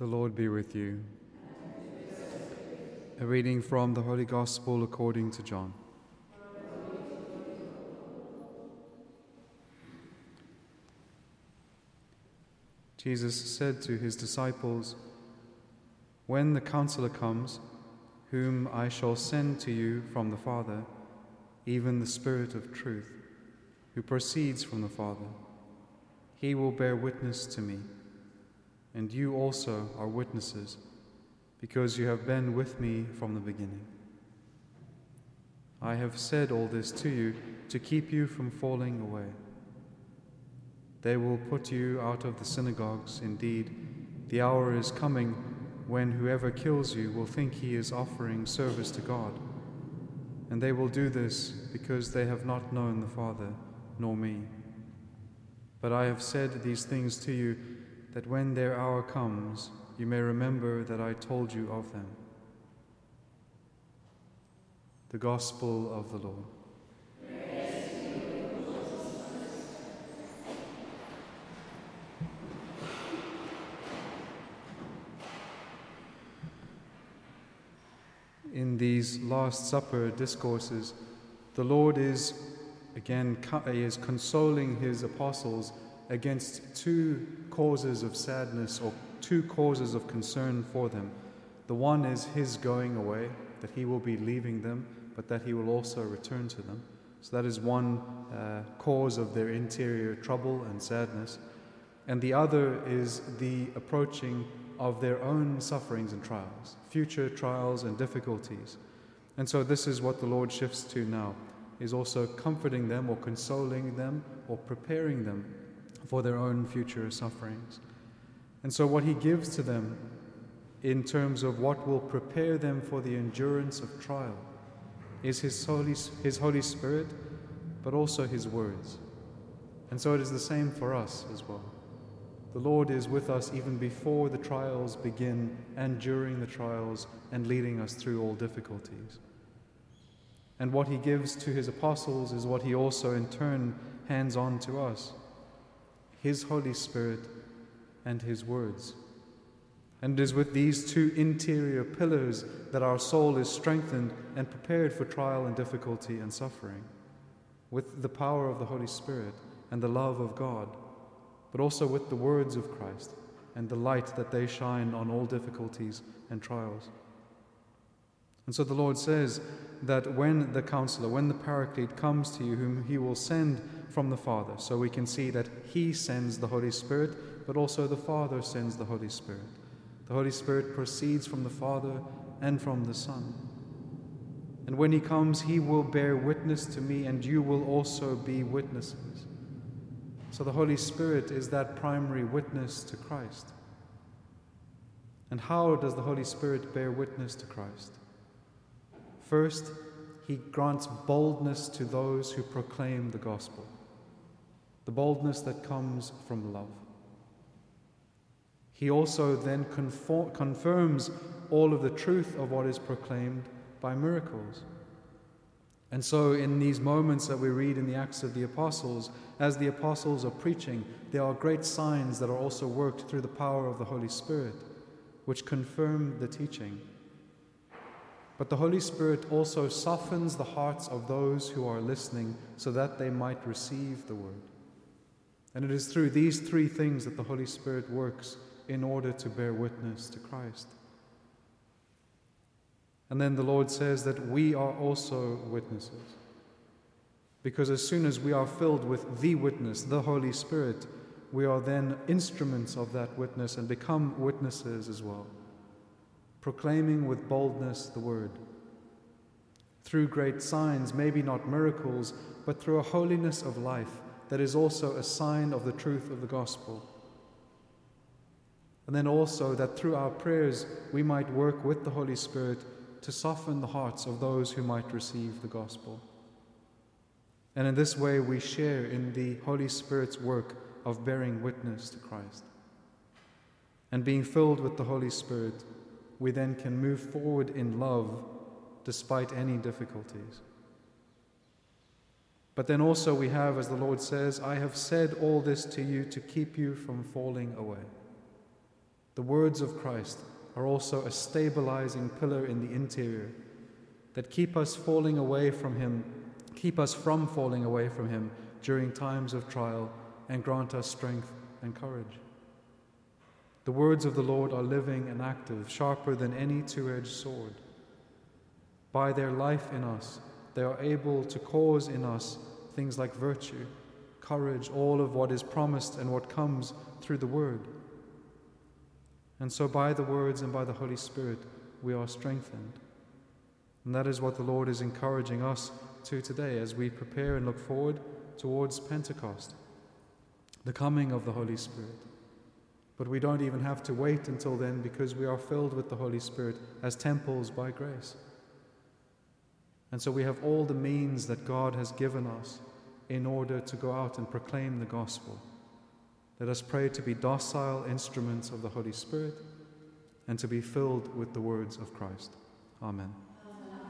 The Lord be with you. A reading from the Holy Gospel according to John. Jesus said to his disciples, When the counselor comes, whom I shall send to you from the Father, even the Spirit of truth, who proceeds from the Father, he will bear witness to me. And you also are witnesses, because you have been with me from the beginning. I have said all this to you to keep you from falling away. They will put you out of the synagogues. Indeed, the hour is coming when whoever kills you will think he is offering service to God. And they will do this because they have not known the Father nor me. But I have said these things to you that when their hour comes, you may remember that I told you of them. The Gospel of the Lord. In these Last Supper discourses, the Lord is again is consoling his apostles against two causes of sadness or two causes of concern for them. The one is his going away, that he will be leaving them, but that he will also return to them. So that is one uh, cause of their interior trouble and sadness. And the other is the approaching of their own sufferings and trials, future trials and difficulties. And so this is what the Lord shifts to now, is also comforting them or consoling them or preparing them for their own future sufferings. And so, what he gives to them in terms of what will prepare them for the endurance of trial is his Holy, his Holy Spirit, but also his words. And so, it is the same for us as well. The Lord is with us even before the trials begin and during the trials and leading us through all difficulties. And what he gives to his apostles is what he also in turn hands on to us his Holy Spirit and His words. And it is with these two interior pillars that our soul is strengthened and prepared for trial and difficulty and suffering, with the power of the Holy Spirit and the love of God, but also with the words of Christ and the light that they shine on all difficulties and trials. And so the Lord says that when the counselor, when the paraclete comes to you, whom he will send from the Father. So we can see that He sends the Holy Spirit, but also the Father sends the Holy Spirit. The Holy Spirit proceeds from the Father and from the Son. And when He comes, He will bear witness to me, and you will also be witnesses. So the Holy Spirit is that primary witness to Christ. And how does the Holy Spirit bear witness to Christ? First, he grants boldness to those who proclaim the gospel the boldness that comes from love. He also then conform, confirms all of the truth of what is proclaimed by miracles. And so, in these moments that we read in the Acts of the Apostles, as the apostles are preaching, there are great signs that are also worked through the power of the Holy Spirit, which confirm the teaching. But the Holy Spirit also softens the hearts of those who are listening so that they might receive the word. And it is through these three things that the Holy Spirit works in order to bear witness to Christ. And then the Lord says that we are also witnesses. Because as soon as we are filled with the witness, the Holy Spirit, we are then instruments of that witness and become witnesses as well, proclaiming with boldness the word. Through great signs, maybe not miracles, but through a holiness of life that is also a sign of the truth of the gospel. And then also that through our prayers we might work with the Holy Spirit to soften the hearts of those who might receive the gospel. And in this way we share in the Holy Spirit's work of bearing witness to Christ. And being filled with the Holy Spirit, we then can move forward in love despite any difficulties. But then also we have, as the Lord says, I have said all this to you to keep you from falling away. The words of Christ are also a stabilizing pillar in the interior that keep us falling away from Him, keep us from falling away from Him during times of trial, and grant us strength and courage. The words of the Lord are living and active, sharper than any two edged sword. By their life in us, they are able to cause in us things like virtue, courage, all of what is promised and what comes through the Word. And so, by the words and by the Holy Spirit, we are strengthened. And that is what the Lord is encouraging us to today as we prepare and look forward towards Pentecost, the coming of the Holy Spirit. But we don't even have to wait until then because we are filled with the Holy Spirit as temples by grace. And so we have all the means that God has given us in order to go out and proclaim the gospel. Let us pray to be docile instruments of the Holy Spirit and to be filled with the words of Christ. Amen.